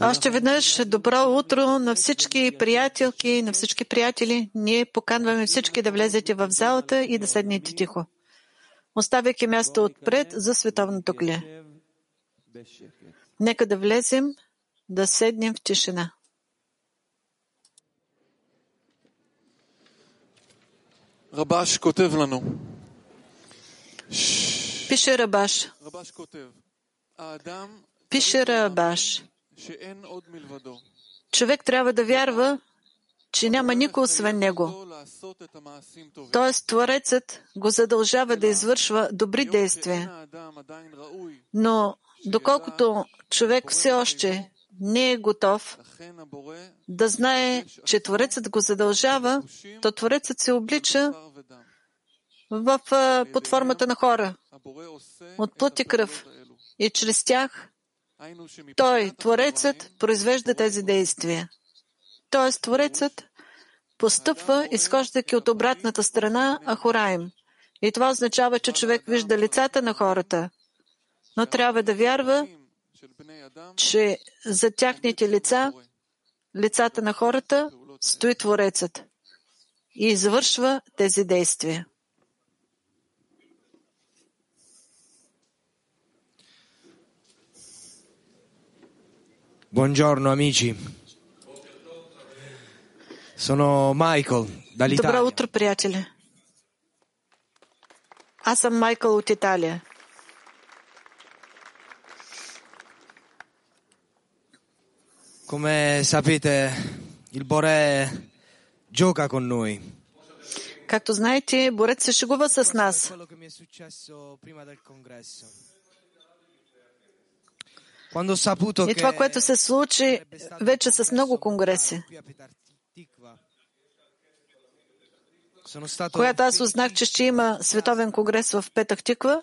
Още веднъж добро утро на всички приятелки, и на всички приятели. Ние поканваме всички да влезете в залата и да седнете тихо, оставяйки място отпред за световното кле. Нека да влезем, да седнем в тишина. Рабаш Котевлано. Пише Рабаш. Пише Рабаш. Човек трябва да вярва, че няма никой освен него. Тоест, Творецът го задължава да извършва добри действия. Но доколкото човек все още не е готов да знае, че Творецът го задължава, то Творецът се облича в, под формата на хора, от плът и кръв. И чрез тях той, Творецът, произвежда тези действия. Тоест, Творецът постъпва, изхождайки от обратната страна Ахураим. И това означава, че човек вижда лицата на хората, но трябва да вярва, че за тяхните лица, лицата на хората, стои Творецът и извършва тези действия. Buongiorno amici. Sono Michael Добро dall'Italia. утро, приятели! Аз съм Майкъл от Италия. Come sapete, il Bore gioca con noi. Както знаете, борец се шегува с нас. Quello che mi è successo prima del congresso. И това, което се случи вече с много конгреси. Когато аз узнах, че ще има световен конгрес в Петък Тиква,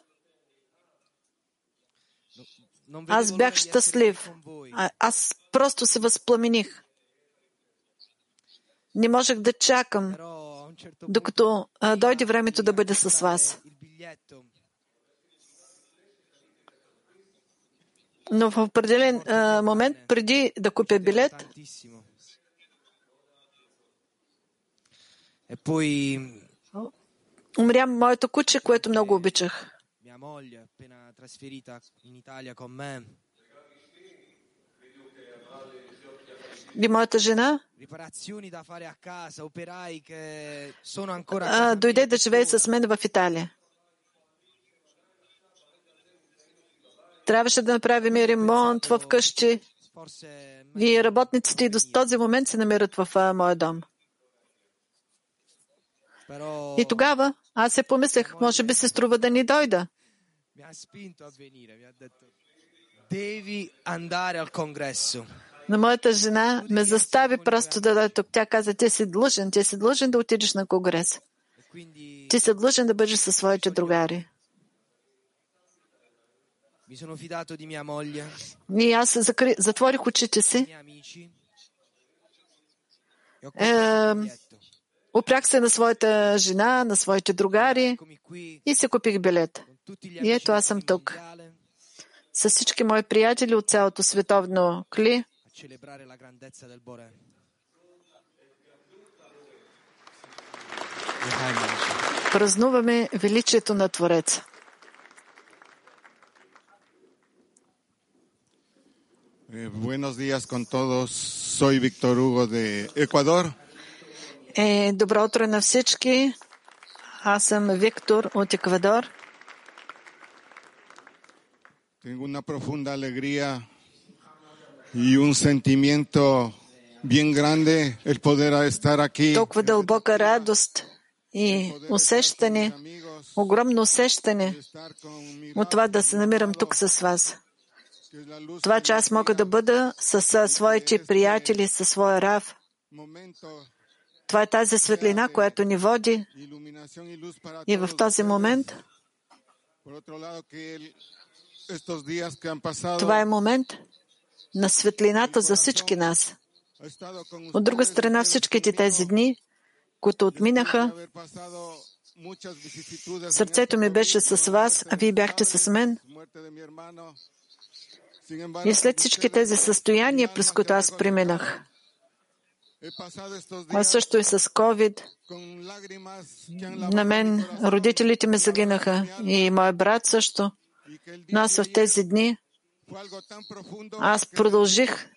аз бях щастлив. А, аз просто се възпламених. Не можех да чакам, докато а, дойде времето да бъда с вас. Но в определен а, момент, преди да купя билет. E умря моето куче, което много обичах. И моята жена а, дойде да живее с мен в Италия. Трябваше да направим ремонт в къщи и работниците и до този момент се намират в а, моя дом. И тогава аз се помислех, може би се струва да ни дойда. Но моята жена ме застави просто да дойда тук. Тя каза, ти си длъжен, ти си длъжен да отидеш на конгрес. Ти си длъжен да бъдеш със своите другари. И аз закри... затворих очите си, опрях се на своята жена, на своите другари и си купих билет. И ето аз съм тук. С всички мои приятели от цялото световно кли, празнуваме величието на Твореца. Eh, buenos días con todos. Soy Víctor Hugo de Ecuador. Е, добро утро на всички. Аз съм Виктор от Еквадор. Tengo una profunda alegría y un sentimiento bien grande el poder estar aquí. Толкова дълбока радост и усещане, огромно усещане от това да се намирам тук с вас. Това, че аз мога да бъда с, своите приятели, със своя рав. Това е тази светлина, която ни води. И в този момент, това е момент на светлината за всички нас. От друга страна, всичките тези дни, които отминаха. Сърцето ми беше с вас, а вие бяхте с мен. И след всички тези състояния, през които аз преминах, а също и с COVID, на мен родителите ми загинаха и мой брат също. Но аз в тези дни аз продължих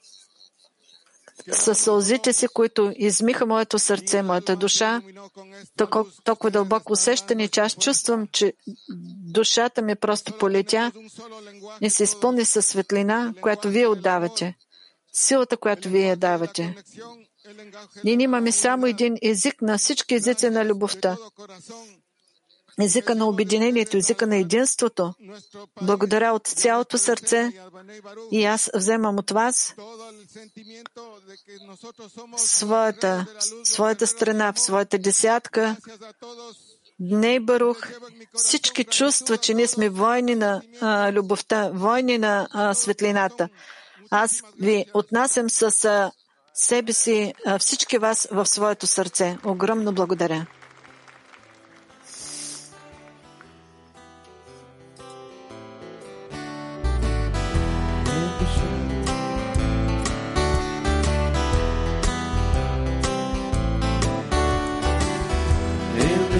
с сълзите си, които измиха моето сърце, моята душа, толкова, толкова дълбоко усещане, че аз чувствам, че душата ми просто полетя и се изпълни със светлина, която вие отдавате. Силата, която вие давате. Ние имаме само един език на всички езици на любовта. Езика на обединението, езика на единството. Благодаря от цялото сърце и аз вземам от вас своята, своята страна, в своята десятка, Дней Барух, всички чувства, че ние сме войни на а, любовта, войни на а, светлината. Аз ви отнасям с а, себе си а, всички вас в своето сърце. Огромно благодаря.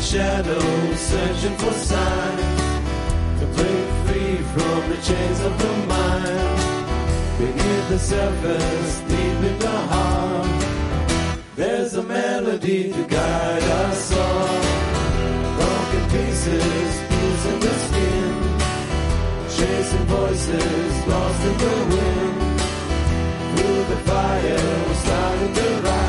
Shadows, searching for signs to break free from the chains of the mind. Beneath the surface, deep in the heart, there's a melody to guide us all. Broken pieces, in the skin, chasing voices lost in the wind. Through the fire, starting to rise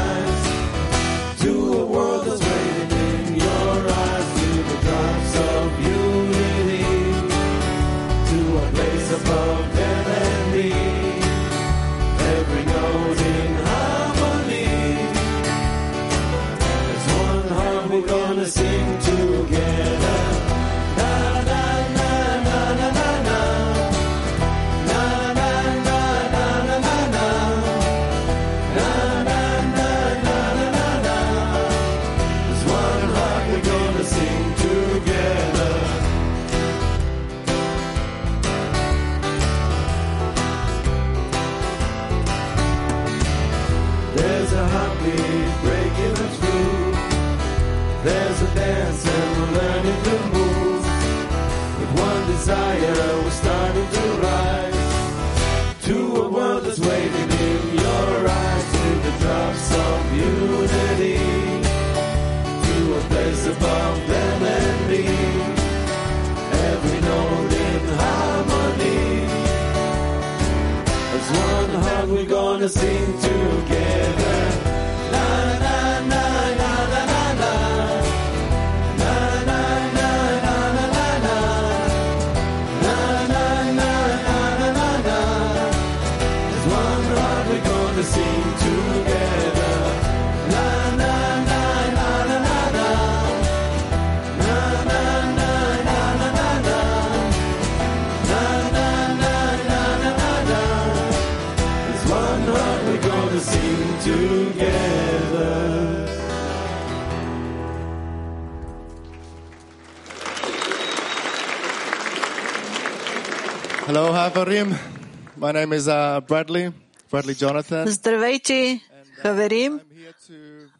My name is uh, Bradley, Bradley Jonathan. Здравейте, хаверим.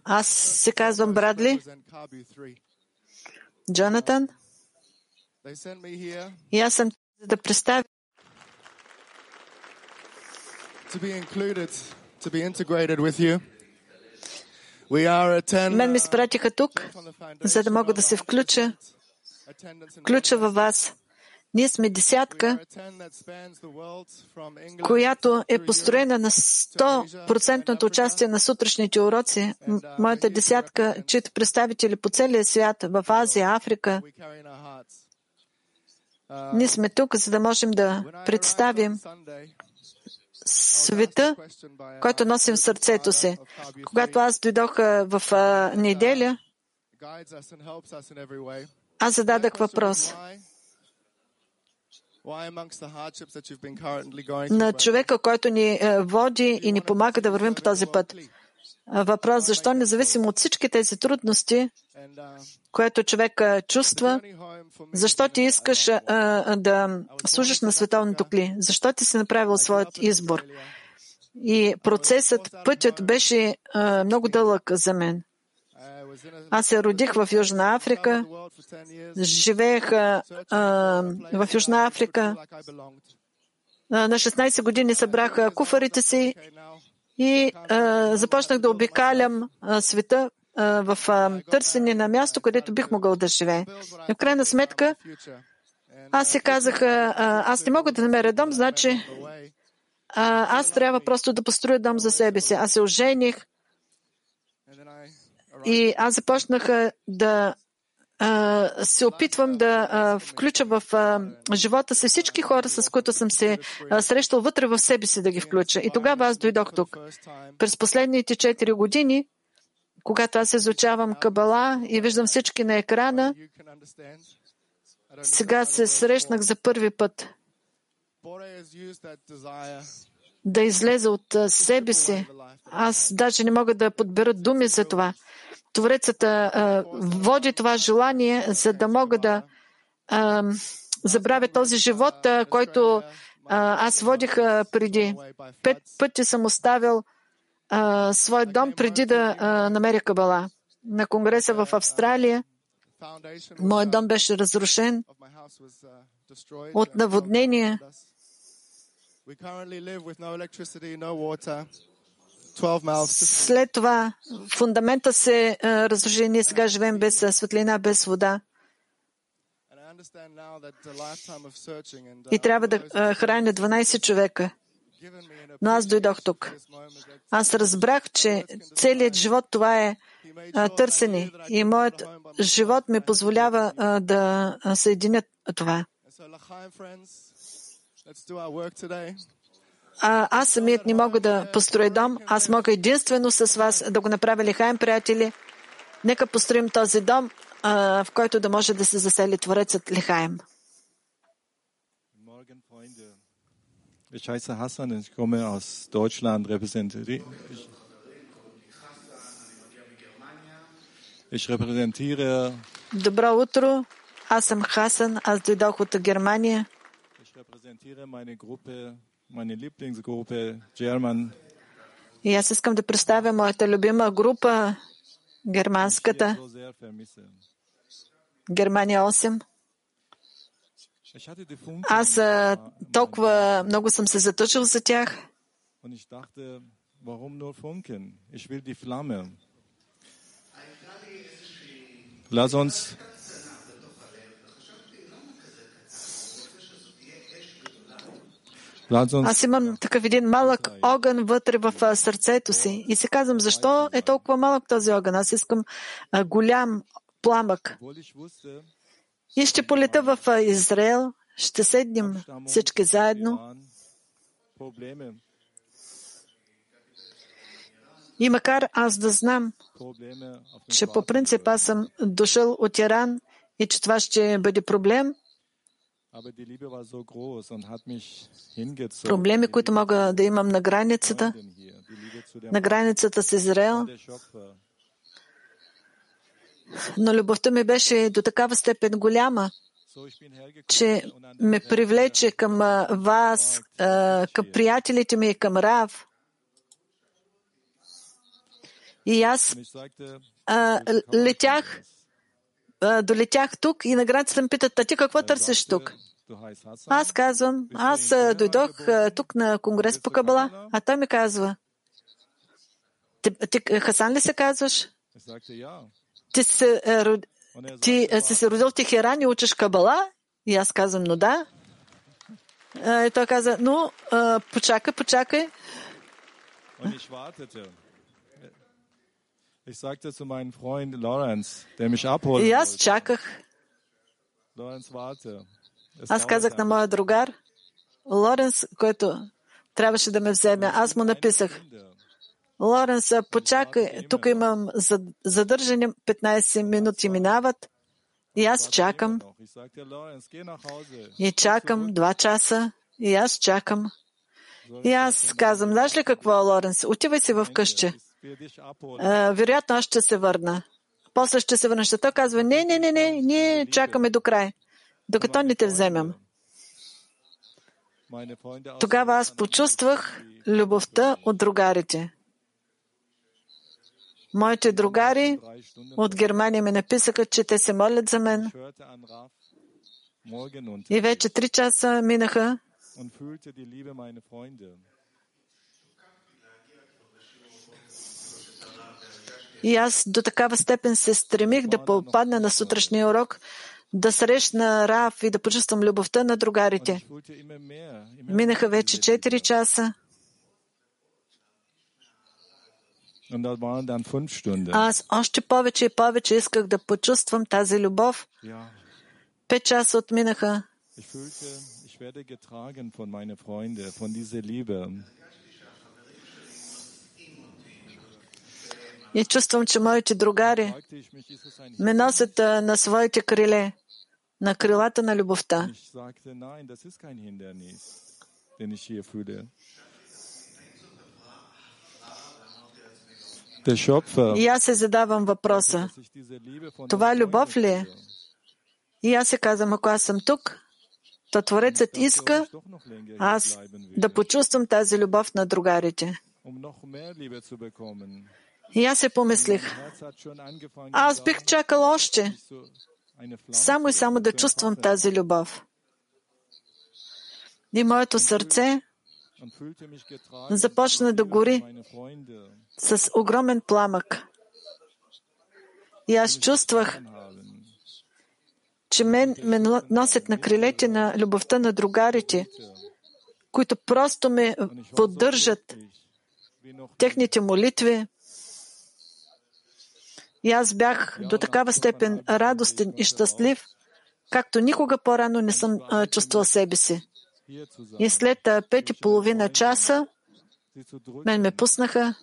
Аз се казвам Брадли, present Kabu 3. Джонатан. И аз съм за да представя to be included, to be integrated with you. We are a 10 Мен ме uh, изпратиха тук, за да мога да се включа, включа във вас. Ние сме десятка, a 10 that spans the world from England която е построена на 100% участие на сутрешните уроци. Моята десятка, чието представители по целия свят, в Азия, Африка, ние сме тук, за да можем да представим света, който носим в сърцето си. Когато аз дойдох в неделя, аз зададах въпрос на човека, който ни е, води и ни помага да вървим по този път. въпрос, защо независимо от всички тези трудности, uh, което човек чувства, защо ти искаш а, да служиш на световното кли? Защо ти си направил своят избор? И процесът, пътят беше а, много дълъг за мен. Аз се родих в Южна Африка, the world for 10 years. живеех а, в Южна Африка. На 16 години събрах куфарите си и а, започнах да обикалям а, света а, в а, търсене на място, където бих могъл да живея. И в крайна сметка, аз си казах, а, аз не мога да намеря дом, значи а, аз трябва просто да построя дом за себе си. Аз се ожених и аз започнах да се опитвам да включа в живота си всички хора, с които съм се срещал вътре в себе си да ги включа. И тогава аз дойдох тук. През последните 4 години, когато аз изучавам Кабала и виждам всички на екрана, сега се срещнах за първи път да излеза от себе си. Аз даже не мога да подбера думи за това. Творецът а, води това желание, за да мога да а, забравя този живот, а, който а, аз водих а, преди. Пет пъти съм оставил а, свой дом преди да а, намеря Кабала. На конгреса в Австралия моят дом беше разрушен от наводнение. След това фундамента се разруши. Ние сега живеем без светлина, без вода. И uh, трябва да а, храня 12 човека. Но аз дойдох тук. Аз разбрах, че целият живот това е търсене. И моят живот ми позволява да съединя това. А, аз самият не мога да построя дом. Аз мога единствено с вас да го направя лихаем, приятели. Нека построим този дом, а, в който да може да се засели Творецът лихаем. Ich heiße Hassan und ich komme aus Deutschland, repräsentiere. Ich repräsentiere, Добро утро. Аз съм Хасан. Аз дойдох от Германия. ich repräsentiere meine Gruppe, meine Lieblingsgruppe, German. И аз искам да представя моята любима група, германската. Германия 8. Ich hatte die Funken Аз толкова много съм се затъчил за тях. und ich dachte, warum nur Funken? Ich will die Flamme. Lass uns Lass uns Аз имам такъв един малък огън вътре в сърцето си. И се казвам, защо е толкова малък този огън? Аз искам голям пламък. И ще полета в Израел. Ще седнем всички заедно. И макар аз да знам, че по принцип аз съм дошъл от Иран и че това ще бъде проблем, проблеми, които мога да имам на границата, на границата с Израел, но любовта ми беше до такава степен голяма, че ме привлече към вас, към приятелите ми, към Рав. И аз летях, долетях тук и на границата ме питат, а ти какво търсиш тук? du heißt Hassan. Аз казвам, аз дойдох тук на конгрес по Кабала, а той ми казва, ти, ти Хасан ли се казваш? Ти, се, ти си се родил в Техеран и учиш Кабала? И аз казвам, но да. И той каза, а, почакай, почакай. Ich sagte zu meinem Freund Lawrence, der mich abholen И аз чаках. Lawrence, warte. Es Аз dauert казах на моя другар, Лоренс, който трябваше да ме вземе. Аз му написах. Лоренс, почакай, тук имам зад- задържане, 15 минути минават. И аз чакам, и чакам два часа, и аз чакам. И аз казвам, знаеш ли какво, Лоренс, отивай си в къща. А, вероятно аз ще се върна. После ще се върна. Ще той казва, не, не, не, не, ние чакаме до край, докато не те вземем. Тогава аз почувствах любовта от другарите. Моите другари от Германия ми написаха, че те се молят за мен. И вече три часа минаха и аз до такава степен се стремих да попадна на сутрешния урок, да срещна Раф и да почувствам любовта на другарите. Минаха вече diese Liebe. 4 часа. Аз още повече и повече исках да почувствам тази любов. Пет часа отминаха. И чувствам, че моите другари ме носят на своите криле, на крилата на любовта. И аз се задавам въпроса. Това den любов ли е? И аз се казвам, ако аз съм тук, то Творецът иска hier аз да почувствам тази любов на другарите. И аз се помислих, аз бих чакал още, само и само да чувствам тази любов. И моето сърце започна да гори с огромен пламък. И аз чувствах, че мен ме но- носят на крилете на любовта на другарите, които просто ме поддържат техните молитви. И аз бях до такава степен радостен и щастлив, както никога по-рано не съм а, чувствал себе си. И след пет и половина часа мен ме пуснаха.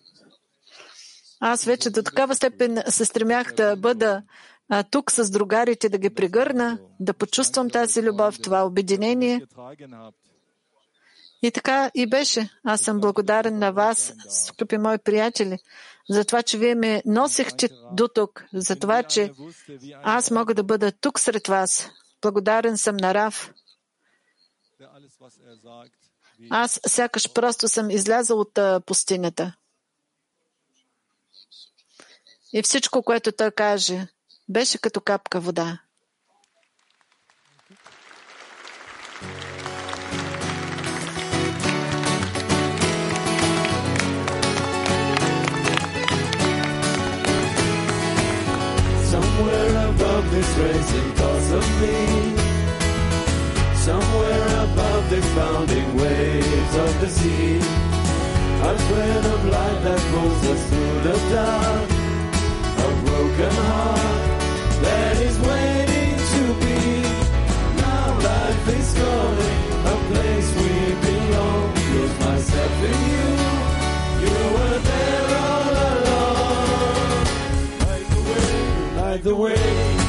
Аз вече до такава степен се стремях да бъда а, тук с другарите, да ги прегърна, да почувствам тази любов, това обединение. И така и беше. Аз съм благодарен на вас, скъпи мои приятели, за това, че вие ме носихте до тук, за това, че аз мога да бъда тук сред вас. Благодарен съм на Рав. Аз сякаш просто съм излязъл от пустинята. И всичко, което той каже, беше като капка вода. This thoughts of me. Somewhere above the pounding waves of the sea. A thread of light that pulls us through the dark. A broken heart that is waiting to be. Now life is calling, a place we belong. Lose myself in you. You were there all along. Light the way, light the way.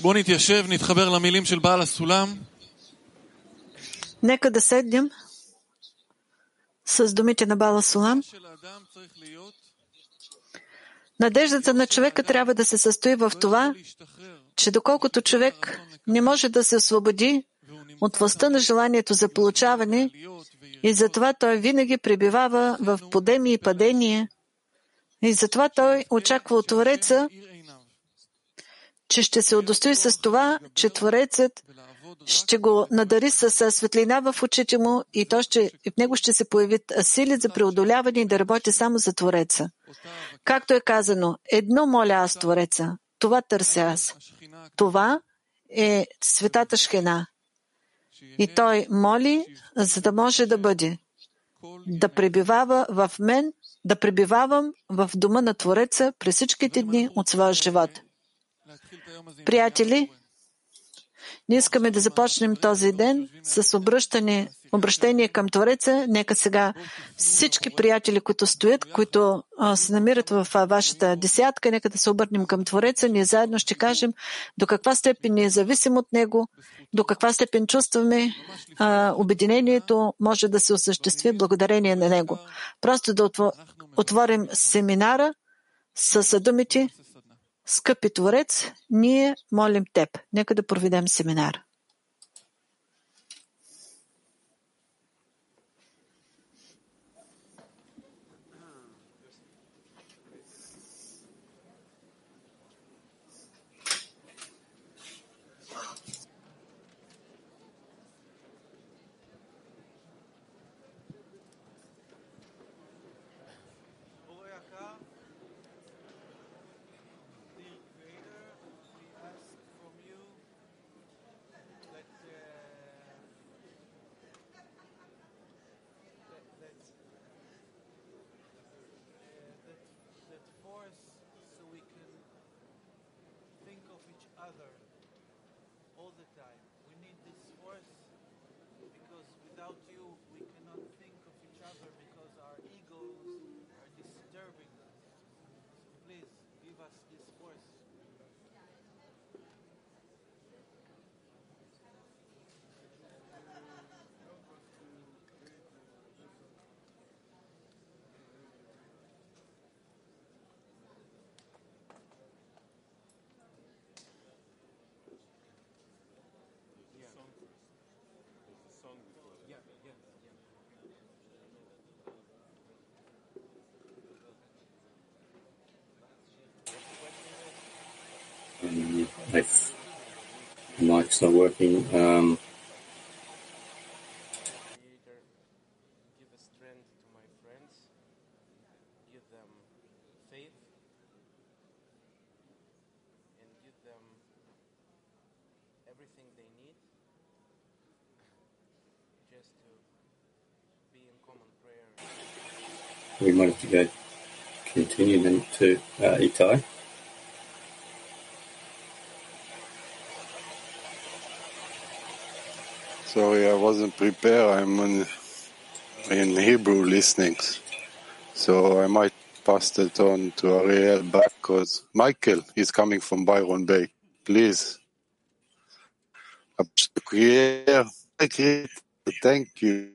בואו נתיישב, נתחבר למילים של בעל הסולם. Нека да седнем с думите на Бала Сулам. של האדם צריך להיות Надеждата на човека трябва да се състои в това, להשתחרר, че доколкото човек не може да се освободи от властта на желанието за получаване להיות ויראה и затова той винаги пребивава в подеми и падения и затова той очаква от Твореца, עיר עיניו, че ще се удостои с това, че Творецът ще го надари с светлина в очите му и, то ще, в него ще се появят сили за преодоляване и да работи само за Твореца. Както е казано, едно моля аз Твореца, това търся аз. Това е светата Шхена. И той моли, за да може да бъде, да пребивава в мен, да пребивавам в дома на Твореца през всичките дни от своя живот приятели, ние искаме да започнем този ден с обръщане, обращение към Твореца. Нека сега всички приятели, които стоят, които се намират в вашата десятка, нека да се обърнем към Твореца. Ние заедно ще кажем до каква степен ние зависим от Него, до каква степен чувстваме а, обединението може да се осъществи благодарение на Него. Просто да отворим семинара с думите Скъпи Творец, ние молим Теб. Нека да проведем семинар. To my friends, give them faith, and give them everything they need just to be in common prayer. we might have to go continue then to uh, Itai. Sorry, I wasn't prepared. I'm in Hebrew listening. So I might pass it on to Ariel back because Michael is coming from Byron Bay. Please. Thank you.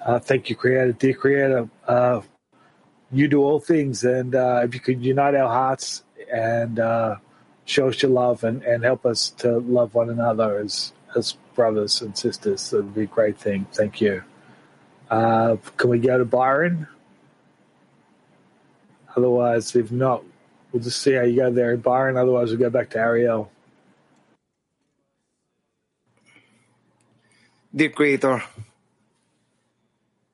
Uh, thank you, Creator. Dear Creator, uh, you do all things, and uh, if you could unite our hearts and uh, show us your love and, and help us to love one another as, as brothers and sisters, that would be a great thing. Thank you. Uh, can we go to Byron? Otherwise, if not, we'll just see how you go there, Byron. Otherwise, we'll go back to Ariel. Dear Creator,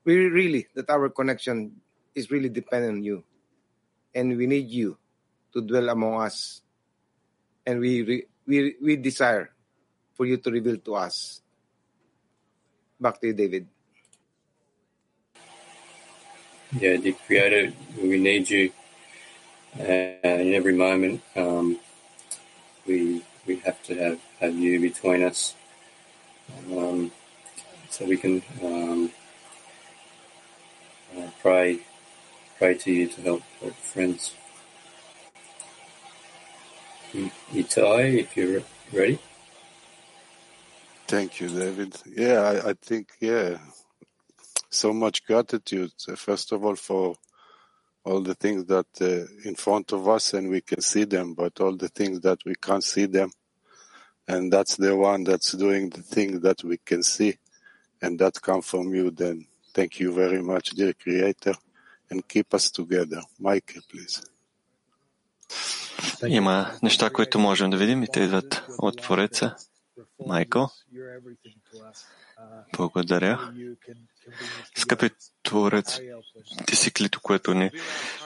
we really that our connection is really dependent on you, and we need you to dwell among us, and we we we desire for you to reveal to us. Back to you, David. Yeah, dear Creator, we need you uh, in every moment. Um, we we have to have, have you between us, um, so we can um, uh, pray pray to you to help, help friends Itai, if you're ready. Thank you, David. Yeah, I, I think, yeah, so much gratitude, uh, first of all, for all the things that uh, in front of us and we can see them, but all the things that we can't see them. And that's the one that's doing the thing that we can see. And that come from you, then thank you very much, dear Creator, and keep us together. Michael, please. Има неща, които можем да видим и те идват от Твореца. Майкъл, благодаря. Скъпи Творец, ти си клито, което ни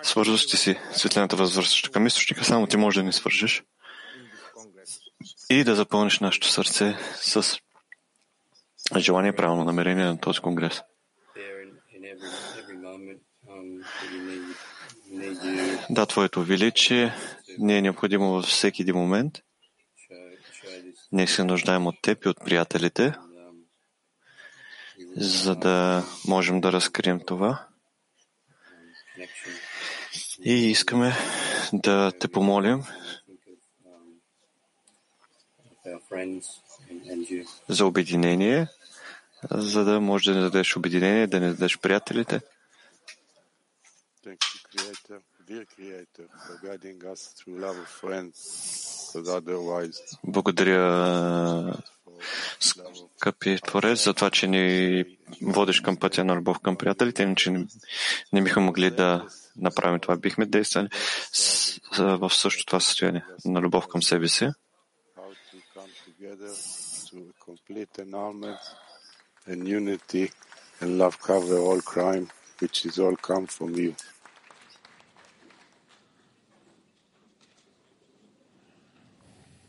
свързваш, ти си светлината възвръщаща към източника, само ти може да ни свържеш и да запълниш нашето сърце с желание и правилно намерение на този конгрес. Да, Твоето величие не е необходимо във всеки един момент. Ние се нуждаем от теб и от приятелите, за да можем да разкрием това. И искаме да те помолим за обединение, за да можеш да не дадеш обединение, да не дадеш приятелите. Thank you, Creator, Благодаря, скъпи Творец, за това, че ни водиш към пътя на любов към приятелите, иначе не, не биха могли да направим това. Бихме действали в същото това състояние на любов към себе си. and unity and love cover all crime, which is all come from you.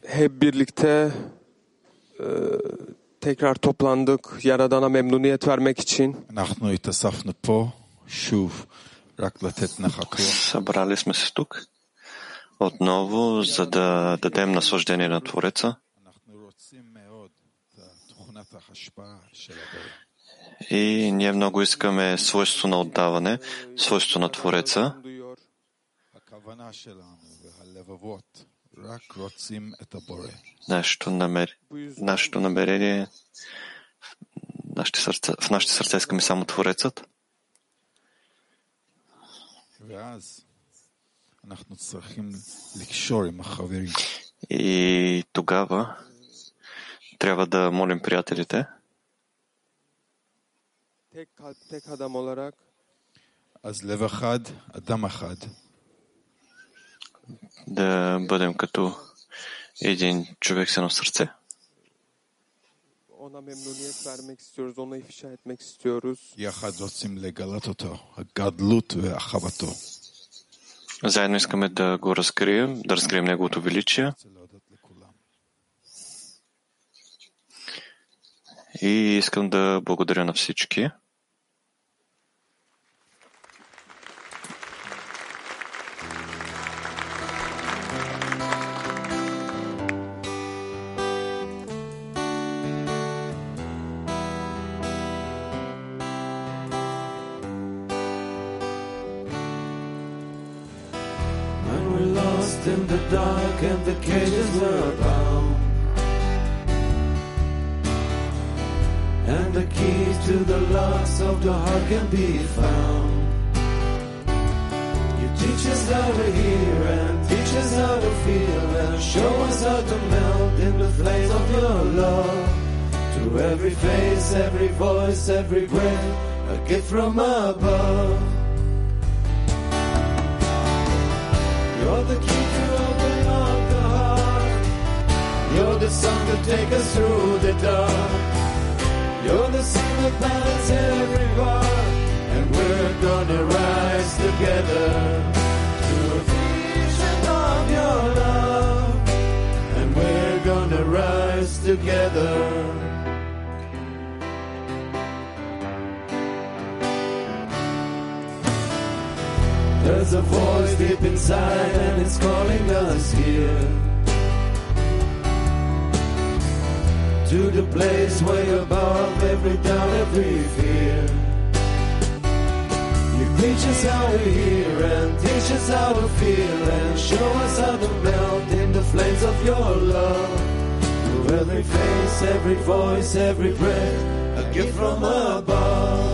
hep birlikte e, tekrar toplandık Yaradan'a memnuniyet vermek için. Събрали сме се тук отново, за да дадем наслаждение на Твореца. И ние много искаме свойство на отдаване, свойство на Твореца. Нашето, намер... нашето намерение, нашите сърца... в нашите сърца искаме само Творецът. И тогава трябва да молим приятелите. Аз лев Адам Ахад да бъдем като един човек с едно сърце. Заедно искаме да го разкрием, да разкрием неговото величие. И искам да благодаря на всички. The dark and the cages were bound. And the keys to the locks of the heart can be found. You teach us how to hear and teach us how to feel and show us how to melt in the flames of your love. To every face, every voice, every breath, a gift from above. You're the key the sun to take us through the dark. You're the sun that lights every heart. And we're gonna rise together to a vision of your love. And we're gonna rise together. There's a voice deep inside and it's calling us here To the place way above every doubt, every fear You Teach us how to hear and teach us how to feel and show us how to melt in the flames of your love. Every face, every voice, every breath, a gift from above.